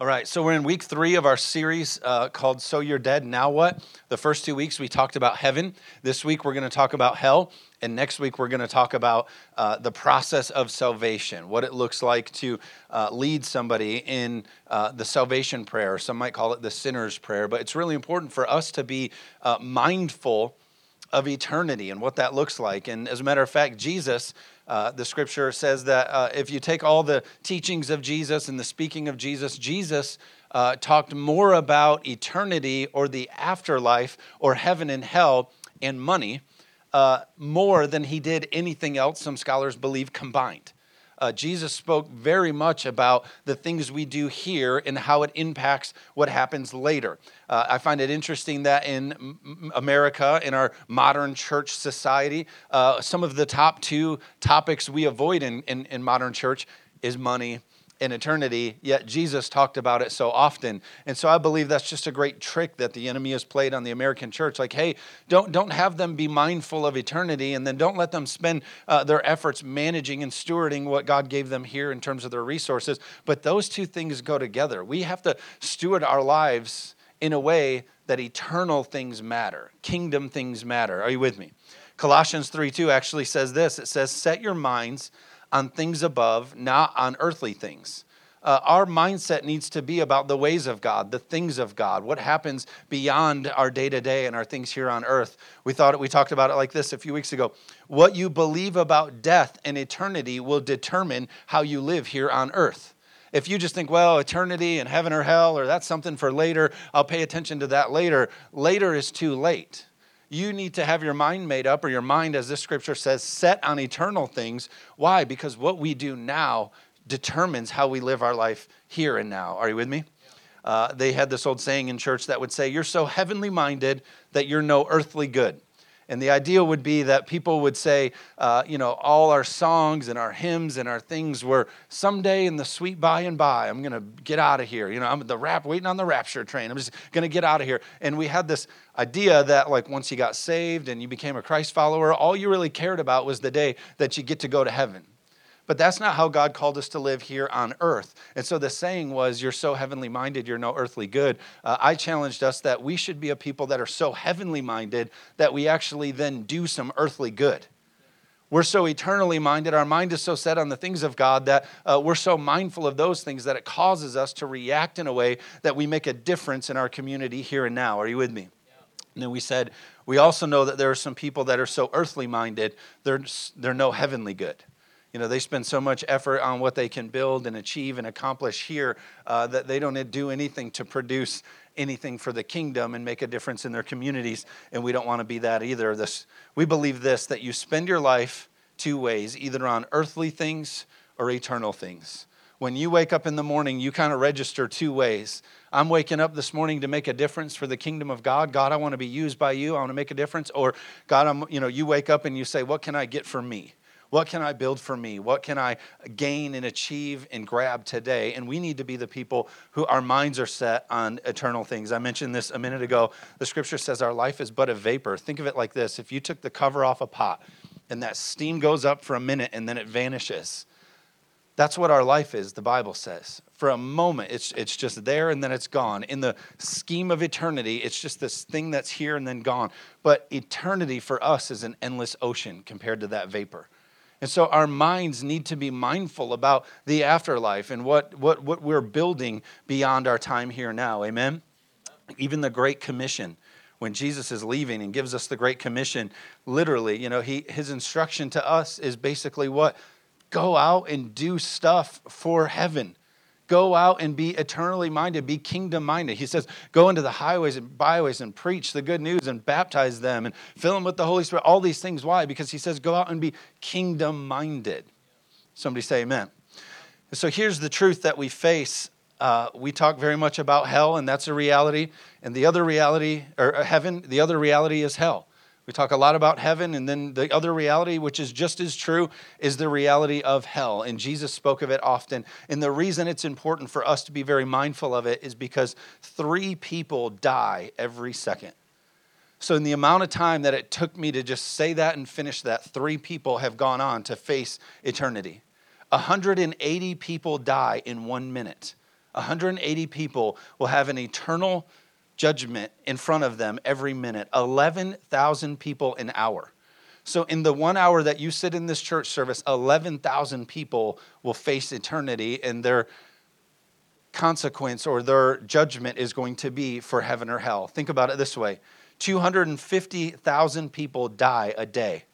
All right, so we're in week three of our series uh, called So You're Dead, Now What? The first two weeks we talked about heaven. This week we're going to talk about hell. And next week we're going to talk about uh, the process of salvation, what it looks like to uh, lead somebody in uh, the salvation prayer. Some might call it the sinner's prayer, but it's really important for us to be uh, mindful of eternity and what that looks like. And as a matter of fact, Jesus uh, the scripture says that uh, if you take all the teachings of Jesus and the speaking of Jesus, Jesus uh, talked more about eternity or the afterlife or heaven and hell and money uh, more than he did anything else, some scholars believe, combined uh, Jesus spoke very much about the things we do here and how it impacts what happens later. Uh, I find it interesting that in America, in our modern church society, uh, some of the top two topics we avoid in, in, in modern church is money in eternity, yet Jesus talked about it so often. And so I believe that's just a great trick that the enemy has played on the American church. Like, hey, don't, don't have them be mindful of eternity, and then don't let them spend uh, their efforts managing and stewarding what God gave them here in terms of their resources. But those two things go together. We have to steward our lives in a way that eternal things matter, kingdom things matter. Are you with me? Colossians 3 2 actually says this it says, Set your minds on things above, not on earthly things. Uh, our mindset needs to be about the ways of God, the things of God, what happens beyond our day to day and our things here on earth. We thought we talked about it like this a few weeks ago. What you believe about death and eternity will determine how you live here on earth. If you just think, well, eternity and heaven or hell, or that's something for later, I'll pay attention to that later, later is too late you need to have your mind made up, or your mind, as this scripture says, set on eternal things. Why? Because what we do now determines how we live our life here and now. Are you with me? Uh, they had this old saying in church that would say, You're so heavenly minded that you're no earthly good. And the ideal would be that people would say, uh, you know, all our songs and our hymns and our things were someday in the sweet by and by, I'm going to get out of here. You know, I'm the rap waiting on the rapture train. I'm just going to get out of here. And we had this idea that like once you got saved and you became a Christ follower, all you really cared about was the day that you get to go to heaven. But that's not how God called us to live here on earth. And so the saying was, You're so heavenly minded, you're no earthly good. Uh, I challenged us that we should be a people that are so heavenly minded that we actually then do some earthly good. We're so eternally minded, our mind is so set on the things of God that uh, we're so mindful of those things that it causes us to react in a way that we make a difference in our community here and now. Are you with me? And then we said, we also know that there are some people that are so earthly minded, they're, they're no heavenly good. You know, they spend so much effort on what they can build and achieve and accomplish here uh, that they don't do anything to produce anything for the kingdom and make a difference in their communities. And we don't want to be that either. This, we believe this that you spend your life two ways either on earthly things or eternal things. When you wake up in the morning, you kind of register two ways. I'm waking up this morning to make a difference for the kingdom of God. God, I want to be used by you. I want to make a difference. Or God, I'm, you know, you wake up and you say, what can I get for me? What can I build for me? What can I gain and achieve and grab today? And we need to be the people who our minds are set on eternal things. I mentioned this a minute ago. The scripture says our life is but a vapor. Think of it like this if you took the cover off a pot and that steam goes up for a minute and then it vanishes. That's what our life is, the Bible says. For a moment, it's, it's just there and then it's gone. In the scheme of eternity, it's just this thing that's here and then gone. But eternity for us is an endless ocean compared to that vapor. And so our minds need to be mindful about the afterlife and what, what, what we're building beyond our time here now. Amen? Even the Great Commission, when Jesus is leaving and gives us the Great Commission, literally, you know, he, his instruction to us is basically what? Go out and do stuff for heaven. Go out and be eternally minded, be kingdom minded. He says, Go into the highways and byways and preach the good news and baptize them and fill them with the Holy Spirit. All these things. Why? Because he says, Go out and be kingdom minded. Somebody say amen. So here's the truth that we face. Uh, we talk very much about hell, and that's a reality. And the other reality, or heaven, the other reality is hell. We talk a lot about heaven, and then the other reality, which is just as true, is the reality of hell. And Jesus spoke of it often. And the reason it's important for us to be very mindful of it is because three people die every second. So, in the amount of time that it took me to just say that and finish that, three people have gone on to face eternity. 180 people die in one minute 180 people will have an eternal judgment in front of them every minute. 11,000 people an hour. So, in the one hour that you sit in this church service, 11,000 people will face eternity, and their consequence or their judgment is going to be for heaven or hell. Think about it this way 250,000 people die a day.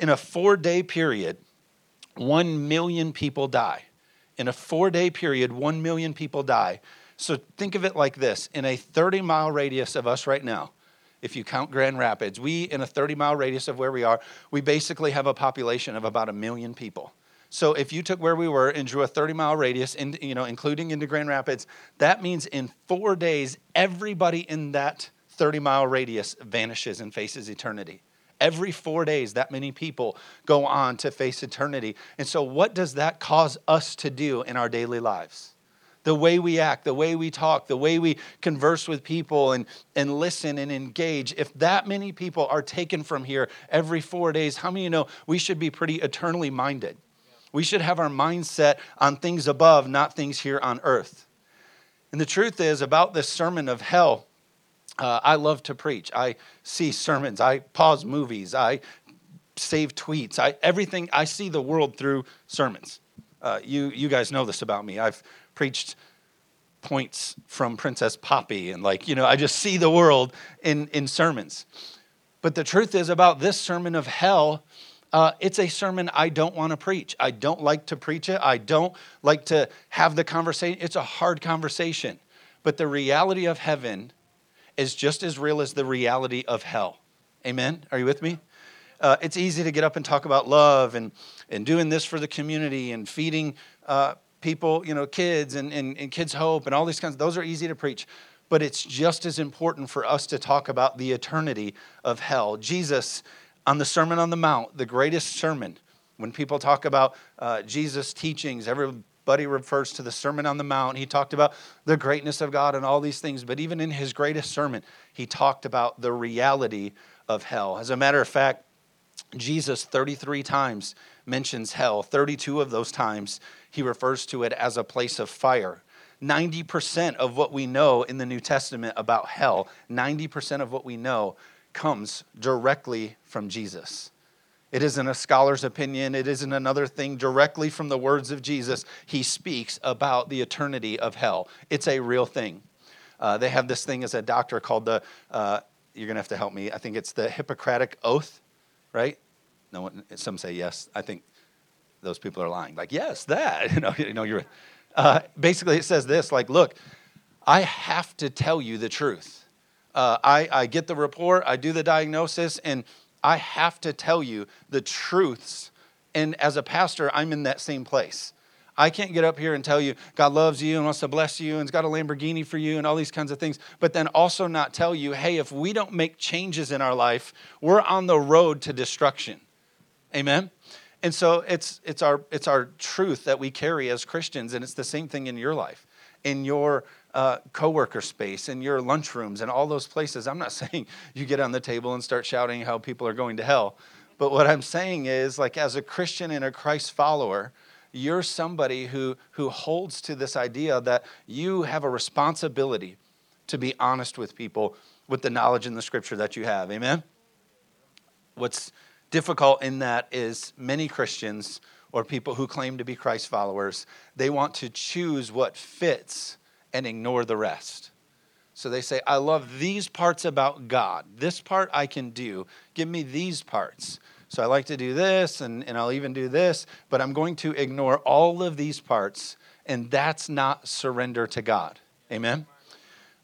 In a four day period, 1 million people die. In a four day period, 1 million people die. So think of it like this in a 30 mile radius of us right now, if you count Grand Rapids, we, in a 30 mile radius of where we are, we basically have a population of about a million people. So if you took where we were and drew a 30 mile radius, in, you know, including into Grand Rapids, that means in four days, everybody in that 30 mile radius vanishes and faces eternity. Every four days, that many people go on to face eternity. And so, what does that cause us to do in our daily lives? The way we act, the way we talk, the way we converse with people and, and listen and engage. If that many people are taken from here every four days, how many you know we should be pretty eternally minded? We should have our mindset on things above, not things here on earth. And the truth is about this sermon of hell, uh, I love to preach. I see sermons. I pause movies. I save tweets. I everything. I see the world through sermons. Uh, you you guys know this about me. I've preached points from Princess Poppy, and like you know, I just see the world in in sermons. But the truth is about this sermon of hell. Uh, it's a sermon I don't want to preach. I don't like to preach it. I don't like to have the conversation. It's a hard conversation. But the reality of heaven is just as real as the reality of hell. Amen? Are you with me? Uh, it's easy to get up and talk about love and, and doing this for the community and feeding uh, people, you know, kids and, and, and kids' hope and all these kinds. Those are easy to preach. But it's just as important for us to talk about the eternity of hell. Jesus, on the Sermon on the Mount, the greatest sermon, when people talk about uh, Jesus' teachings, everybody refers to the Sermon on the Mount. He talked about the greatness of God and all these things, but even in his greatest sermon, he talked about the reality of hell. As a matter of fact, Jesus 33 times mentions hell. 32 of those times, he refers to it as a place of fire. 90% of what we know in the New Testament about hell, 90% of what we know comes directly from Jesus. It isn't a scholar's opinion. It isn't another thing directly from the words of Jesus. He speaks about the eternity of hell. It's a real thing. Uh, they have this thing as a doctor called the, uh, you're going to have to help me. I think it's the Hippocratic Oath, right? No one, some say yes. I think those people are lying. Like, yes, that. You know, you know you're, uh, basically, it says this like, look, I have to tell you the truth. Uh, I, I get the report, I do the diagnosis, and I have to tell you the truths. And as a pastor, I'm in that same place. I can't get up here and tell you God loves you and wants to bless you and has got a Lamborghini for you and all these kinds of things, but then also not tell you, hey, if we don't make changes in our life, we're on the road to destruction. Amen? And so it's, it's, our, it's our truth that we carry as Christians, and it's the same thing in your life, in your uh, coworker space, in your lunchrooms, and all those places. I'm not saying you get on the table and start shouting how people are going to hell. But what I'm saying is, like, as a Christian and a Christ follower, you're somebody who, who holds to this idea that you have a responsibility to be honest with people with the knowledge in the scripture that you have. Amen? What's difficult in that is many Christians or people who claim to be Christ followers, they want to choose what fits and ignore the rest. So they say, I love these parts about God. This part I can do. Give me these parts. So I like to do this and, and I'll even do this, but I'm going to ignore all of these parts, and that's not surrender to God. Amen?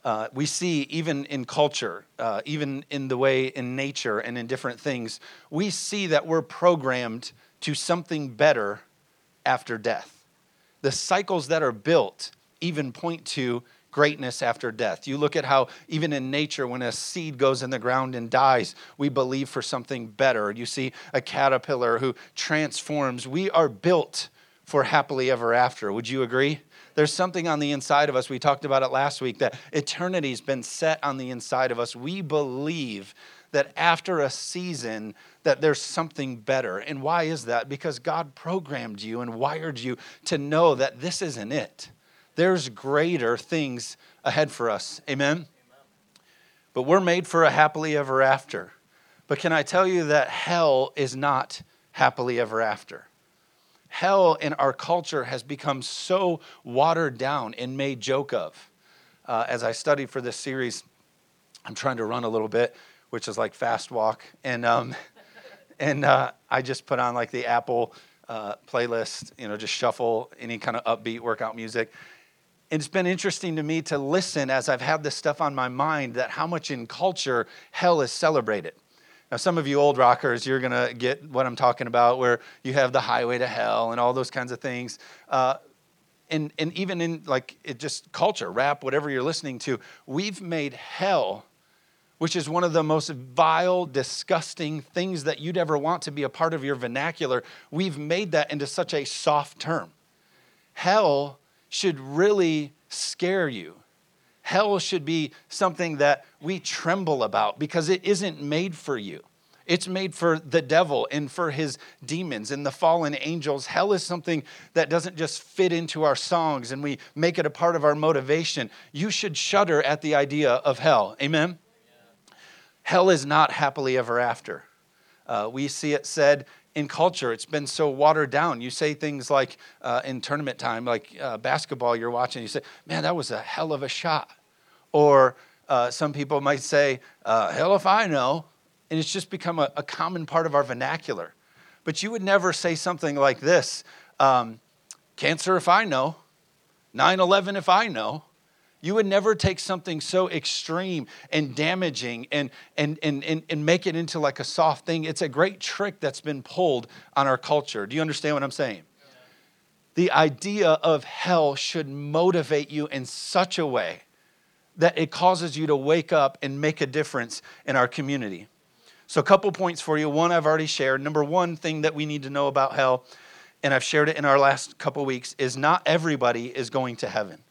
Uh, we see even in culture, uh, even in the way in nature and in different things, we see that we're programmed to something better after death. The cycles that are built even point to greatness after death. You look at how, even in nature, when a seed goes in the ground and dies, we believe for something better. You see a caterpillar who transforms. We are built for happily ever after. Would you agree? There's something on the inside of us. We talked about it last week that eternity's been set on the inside of us. We believe that after a season that there's something better. And why is that? Because God programmed you and wired you to know that this isn't it There's greater things ahead for us. Amen? But we're made for a happily ever after. But can I tell you that hell is not happily ever after? Hell in our culture has become so watered down and made joke of. Uh, as I studied for this series, I'm trying to run a little bit, which is like fast walk. And, um, and uh, I just put on like the Apple uh, playlist, you know, just shuffle any kind of upbeat workout music And it's been interesting to me to listen as I've had this stuff on my mind that how much in culture hell is celebrated. Now, some of you old rockers, you're going to get what I'm talking about, where you have the highway to hell and all those kinds of things. Uh, and, and even in like it just culture, rap, whatever you're listening to, we've made hell, which is one of the most vile, disgusting things that you'd ever want to be a part of your vernacular, we've made that into such a soft term. Hell should really scare you. Hell should be something that we tremble about because it isn't made for you. It's made for the devil and for his demons and the fallen angels. Hell is something that doesn't just fit into our songs and we make it a part of our motivation. You should shudder at the idea of hell. Amen? Yeah. Hell is not happily ever after. Uh, we see it said in culture. It's been so watered down. You say things like uh, in tournament time, like uh, basketball, you're watching, you say, man, that was a hell of a shot. Or uh, some people might say, uh, hell if I know. And it's just become a, a, common part of our vernacular. But you would never say something like this um, cancer if I know, 9 11 if I know. You would never take something so extreme and damaging and, and, and, and, and make it into like a soft thing. It's a great trick that's been pulled on our culture. Do you understand what I'm saying? The idea of hell should motivate you in such a way that it causes you to wake up and make a difference in our community. So, a couple points for you. One I've already shared. Number one thing that we need to know about hell, and I've shared it in our last couple weeks, is not everybody is going to heaven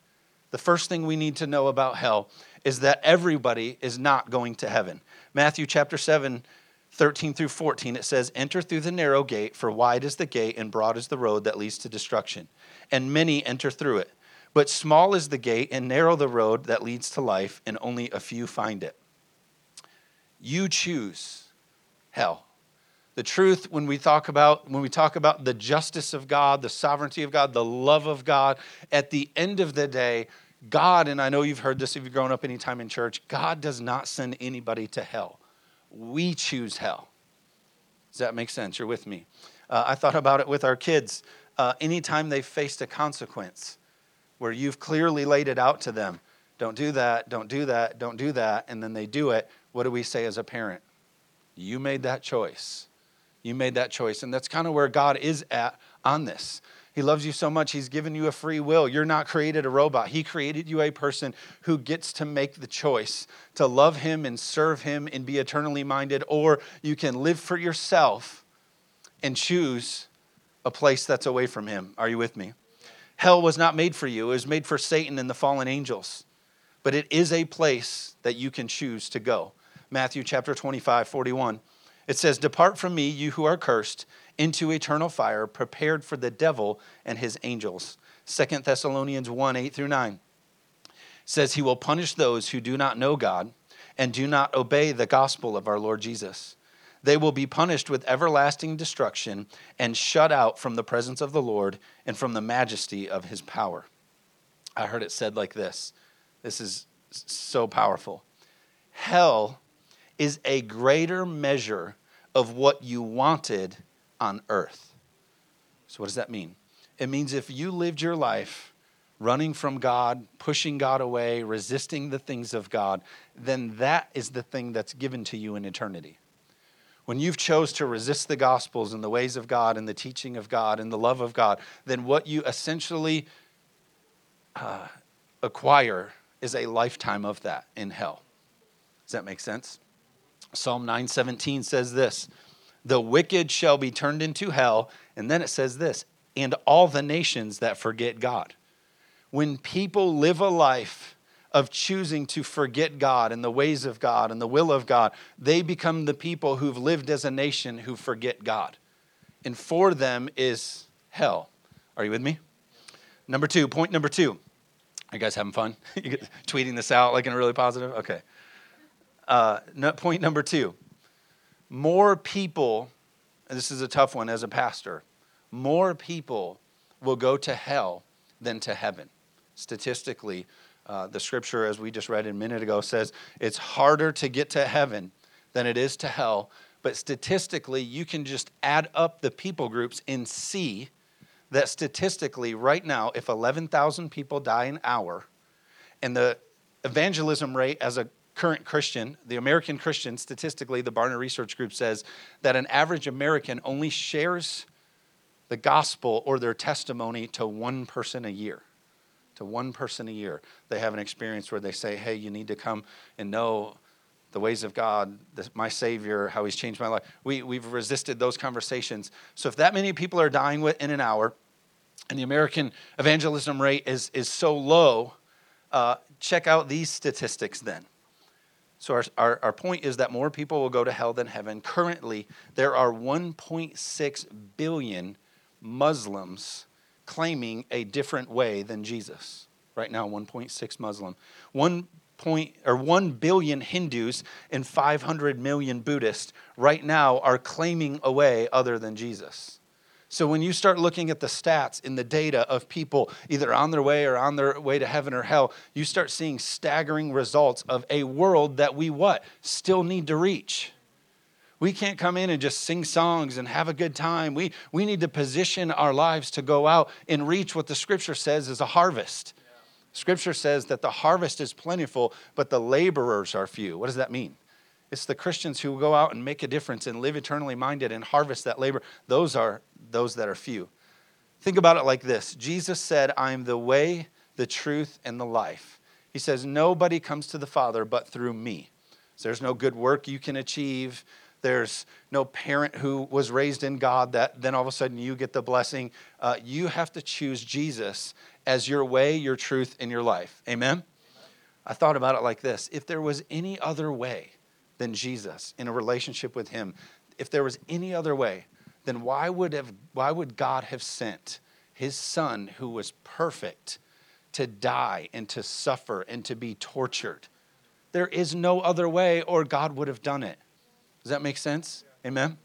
the first thing we need to know about hell is that everybody is not going to heaven. Matthew chapter 7, 13 through 14, it says, Enter through the narrow gate, for wide is the gate and broad is the road that leads to destruction, and many enter through it. But small is the gate and narrow the road that leads to life, and only a few find it. You choose hell. The truth when we talk about when we talk about the justice of God, the sovereignty of God, the love of God, at the end of the day, God, and I know you've heard this if you've grown up any time in church, God does not send anybody to hell. We choose hell. Does that make sense? You're with me. Uh, I thought about it with our kids. Uh, anytime they've faced a consequence where you've clearly laid it out to them, don't do that, don't do that, don't do that, and then they do it, what do we say as a parent? You made that choice. You made that choice. And that's kind of where God is at on this. He loves you so much, He's given you a free will. You're not created a robot. He created you a person who gets to make the choice to love Him and serve Him and be eternally minded, or you can live for yourself and choose a place that's away from Him. Are you with me? Hell was not made for you, it was made for Satan and the fallen angels. But it is a place that you can choose to go. Matthew chapter 25, 41. It says, Depart from me, you who are cursed into eternal fire prepared for the devil and his angels. 2 Thessalonians 1 8 through 9 says, He will punish those who do not know God and do not obey the gospel of our Lord Jesus. They will be punished with everlasting destruction and shut out from the presence of the Lord and from the majesty of his power. I heard it said like this this is so powerful. Hell is a greater measure of what you wanted on earth. So, what does that mean? It means if you lived your life running from God, pushing God away, resisting the things of God, then that is the thing that's given to you in eternity. When you've chose to resist the gospels and the ways of God and the teaching of God and the love of God, then what you essentially uh, acquire is a lifetime of that in hell. Does that make sense? Psalm 917 says this the wicked shall be turned into hell. And then it says this, and all the nations that forget God. When people live a life of choosing to forget God and the ways of God and the will of God, they become the people who've lived as a nation who forget God. And for them is hell. Are you with me? Number two, point number two Are you guys having fun? you tweeting this out like in a really positive? Okay. Uh, point number two more people, and this is a tough one as a pastor, more people will go to hell than to heaven. Statistically, uh, the scripture, as we just read a minute ago, says it's harder to get to heaven than it is to hell. But statistically, you can just add up the people groups and see that statistically, right now, if 11,000 people die an hour, and the evangelism rate as a current Christian, the American Christian, statistically, the Barna Research Group says that an average American only shares the gospel or their testimony to one person a year. To one person a year. They have an experience where they say, hey, you need to come and know the ways of God, my Savior, how He's changed my life. We, we've resisted those conversations. So if that many people are dying in an hour, and the American evangelism rate is, is so low, uh, check out these statistics then. So, our, our, our point is that more people will go to hell than heaven. Currently, there are 1.6 billion Muslims claiming a different way than Jesus. Right now, 1.6 Muslim. 1 point, or 1 billion Hindus and 500 million Buddhists right now are claiming a way other than Jesus. So when you start looking at the stats in the data of people either on their way or on their way to heaven or hell, you start seeing staggering results of a world that we what? Still need to reach. We can't come in and just sing songs and have a good time. We, we need to position our lives to go out and reach what the scripture says is a harvest. Scripture says that the harvest is plentiful, but the laborers are few. What does that mean? It's the Christians who go out and make a difference and live eternally minded and harvest that labor. Those are those that are few. Think about it like this Jesus said, I am the way, the truth, and the life. He says, Nobody comes to the Father but through me. So there's no good work you can achieve. There's no parent who was raised in God that then all of a sudden you get the blessing. Uh, you have to choose Jesus as your way, your truth, and your life. Amen? I thought about it like this if there was any other way, than Jesus in a relationship with Him. If there was any other way, then why would, have, why would God have sent His Son, who was perfect, to die and to suffer and to be tortured? There is no other way, or God would have done it. Does that make sense? Amen?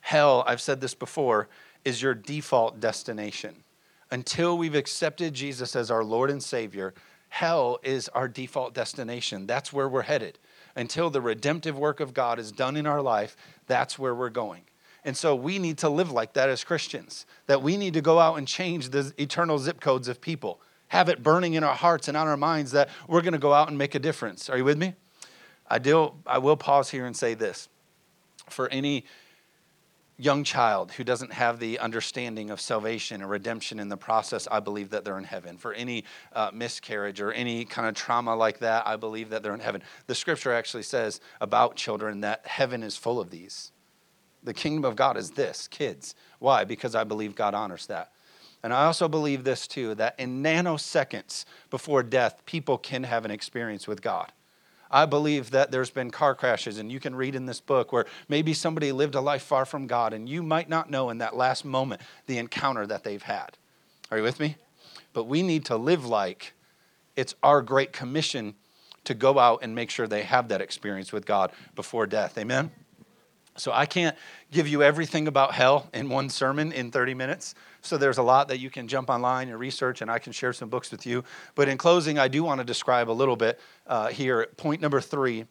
Hell, I've said this before, is your default destination. Until we've accepted Jesus as our Lord and Savior, hell is our default destination. That's where we're headed until the redemptive work of God is done in our life, that's where we're going. And so we need to live like that as Christians, that we need to go out and change the eternal zip codes of people, have it burning in our hearts and on our minds that we're going to go out and make a difference. Are you with me? I, do, I will pause here and say this. For any young child who doesn't have the understanding of salvation and redemption in the process, I believe that they're in heaven. For any uh, miscarriage or any kind of trauma like that, I believe that they're in heaven. The scripture actually says about children that heaven is full of these. The kingdom of God is this, kids. Why? Because I believe God honors that. And I also believe this too that in nanoseconds before death, people can have an experience with God. I believe that there's been car crashes, and you can read in this book where maybe somebody lived a life far from God, and you might not know in that last moment the encounter that they've had. Are you with me? But we need to live like it's our great commission to go out and make sure they have that experience with God before death. Amen? So I can't give you everything about hell in one sermon in 30 minutes. So there's a lot that you can jump online and research, and I can share some books with you. But in closing, I do want to describe a little bit uh, here. Point number three.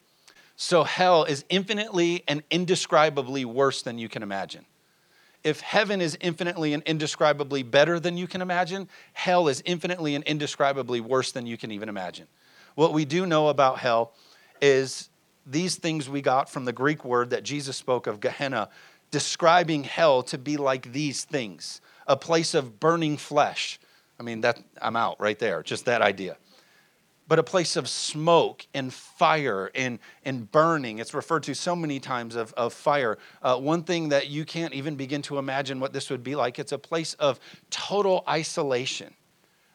So hell is infinitely and indescribably worse than you can imagine. If heaven is infinitely and indescribably better than you can imagine, hell is infinitely and indescribably worse than you can even imagine. What we do know about hell is these things we got from the Greek word that Jesus spoke of, Gehenna, describing hell to be like these things a place of burning flesh. I mean, that I'm out right there, just that idea. But a place of smoke and fire and, and burning. It's referred to so many times of, of fire. Uh, one thing that you can't even begin to imagine what this would be like it's a place of total isolation.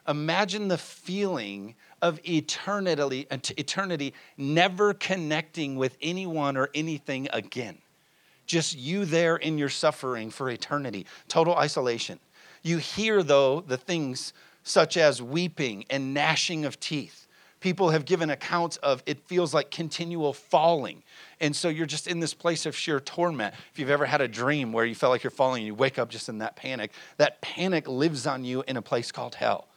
Imagine the feeling of eternity, uh, eternity never connecting with anyone or anything again. Just you there in your suffering for eternity, total isolation. You hear, though, the things such as weeping and gnashing of teeth. People have given accounts of it feels like continual falling. And so you're just in this place of sheer torment. If you've ever had a dream where you felt like you're falling and you wake up just in that panic, that panic lives on you in a place called hell.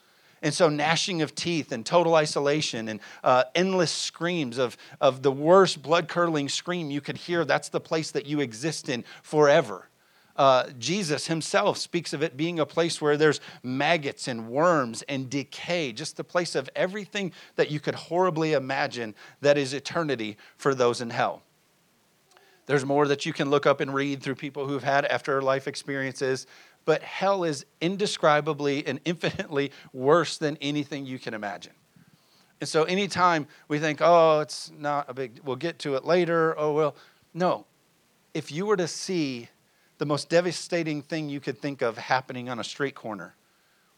And so, gnashing of teeth and total isolation and uh, endless screams of, of the worst blood curdling scream you could hear, that's the place that you exist in forever. Uh, Jesus himself speaks of it being a place where there's maggots and worms and decay, just the place of everything that you could horribly imagine that is eternity for those in hell. There's more that you can look up and read through people who've had afterlife experiences, but hell is indescribably and infinitely worse than anything you can imagine. And so anytime we think, oh, it's not a big, we'll get to it later, oh, well, no. If you were to see the most devastating thing you could think of happening on a street corner,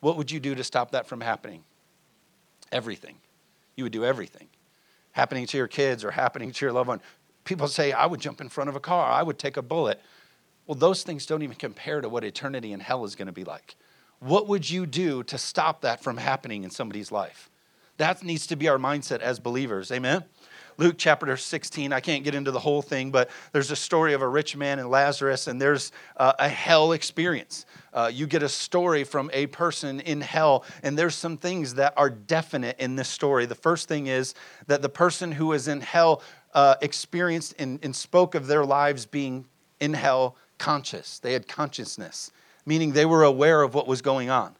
what would you do to stop that from happening? Everything. You would do everything. Happening to your kids or happening to your loved one. People say, I would jump in front of a car, I would take a bullet. Well, those things don't even compare to what eternity in hell is going to be like. What would you do to stop that from happening in somebody's life? That needs to be our mindset as believers. Amen? Luke chapter 16. I can't get into the whole thing, but there's a story of a rich man and Lazarus, and there's uh, a hell experience. Uh, you get a story from a person in hell, and there's some things that are definite in this story. The first thing is that the person who is in hell uh, experienced and, and spoke of their lives being in hell conscious. They had consciousness, meaning they were aware of what was going on.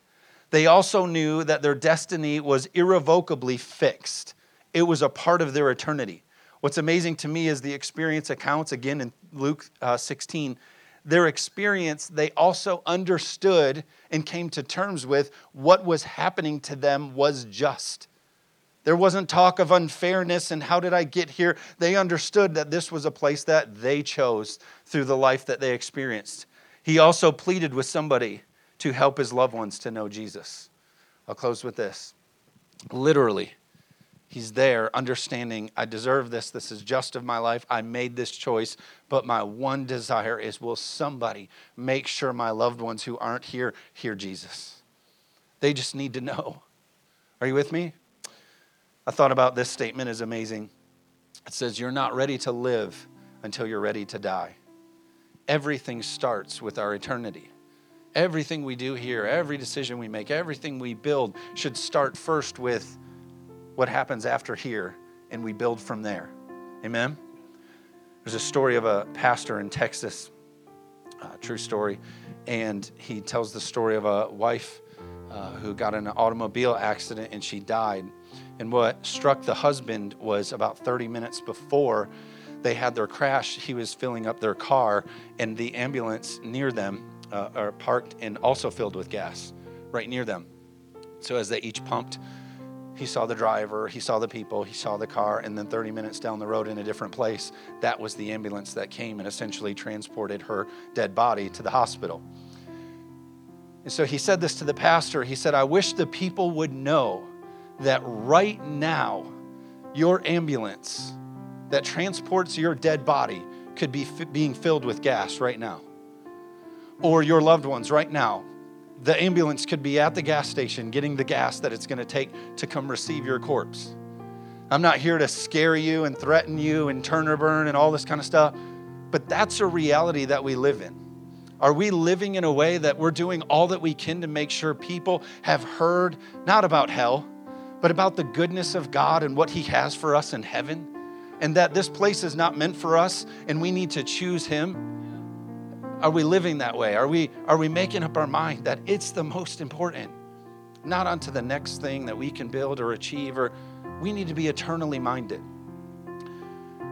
They also knew that their destiny was irrevocably fixed, it was a part of their eternity. What's amazing to me is the experience accounts, again in Luke uh, 16, their experience, they also understood and came to terms with what was happening to them was just. There wasn't talk of unfairness and how did I get here. They understood that this was a place that they chose through the life that they experienced. He also pleaded with somebody to help his loved ones to know Jesus. I'll close with this. Literally, he's there understanding I deserve this. This is just of my life. I made this choice. But my one desire is will somebody make sure my loved ones who aren't here hear Jesus? They just need to know. Are you with me? I thought about this statement is amazing. It says, You're not ready to live until you're ready to die. Everything starts with our eternity. Everything we do here, every decision we make, everything we build should start first with what happens after here, and we build from there. Amen? There's a story of a pastor in Texas, true story, and he tells the story of a wife uh, who got in an automobile accident and she died. And what struck the husband was about 30 minutes before they had their crash, he was filling up their car, and the ambulance near them uh, are parked and also filled with gas right near them. So as they each pumped, he saw the driver, he saw the people, he saw the car, and then 30 minutes down the road in a different place, that was the ambulance that came and essentially transported her dead body to the hospital. And so he said this to the pastor. He said, I wish the people would know that right now, your ambulance that transports your dead body could be f- being filled with gas right now. Or your loved ones right now. The ambulance could be at the gas station getting the gas that it's going to take to come receive your corpse. I'm not here to scare you and threaten you and turn or burn and all this kind of stuff, but that's a reality that we live in. Are we living in a way that we're doing all that we can to make sure people have heard not about hell, but about the goodness of God and what He has for us in heaven, and that this place is not meant for us and we need to choose Him? Are we living that way? Are we, are we making up our mind that it's the most important? Not onto the next thing that we can build or achieve, or we need to be eternally minded.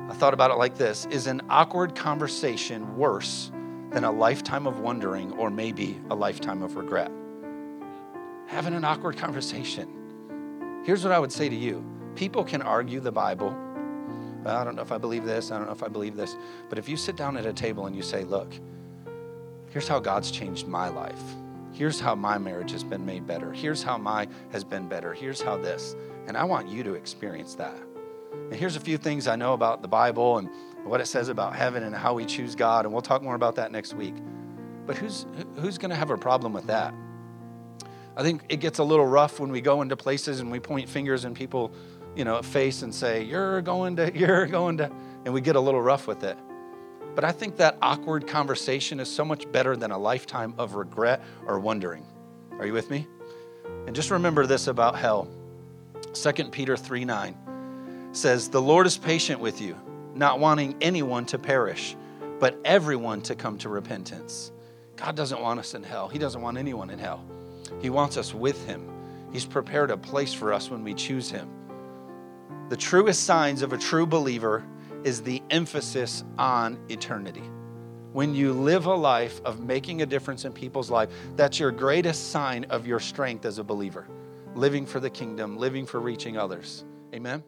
I thought about it like this Is an awkward conversation worse than a lifetime of wondering or maybe a lifetime of regret? Having an awkward conversation Here's what I would say to you people can argue the Bible. I don't know if I believe this, I don't know if I believe this. But if you sit down at a table and you say, look, here's how God's changed my life. Here's how my marriage has been made better. Here's how my has been better. Here's how this. And I want you to experience that. And here's a few things I know about the Bible and what it says about heaven and how we choose God. And we'll talk more about that next week. But who's, who's going to have a problem with that? I think it gets a little rough when we go into places and we point fingers and people, you know, face and say, "You're going to, you're going to," and we get a little rough with it. But I think that awkward conversation is so much better than a lifetime of regret or wondering. Are you with me? And just remember this about hell. 2 Peter 3 9 says, The Lord is patient with you, not wanting anyone to perish, but everyone to come to repentance. God doesn't want us in hell. He doesn't want anyone in hell. He wants us with Him. He's prepared a place for us when we choose Him. The truest signs of a true believer is the emphasis on eternity. When you live a life of making a difference in people's life, that's your greatest sign of your strength as a believer. Living for the kingdom, living for reaching others. Amen.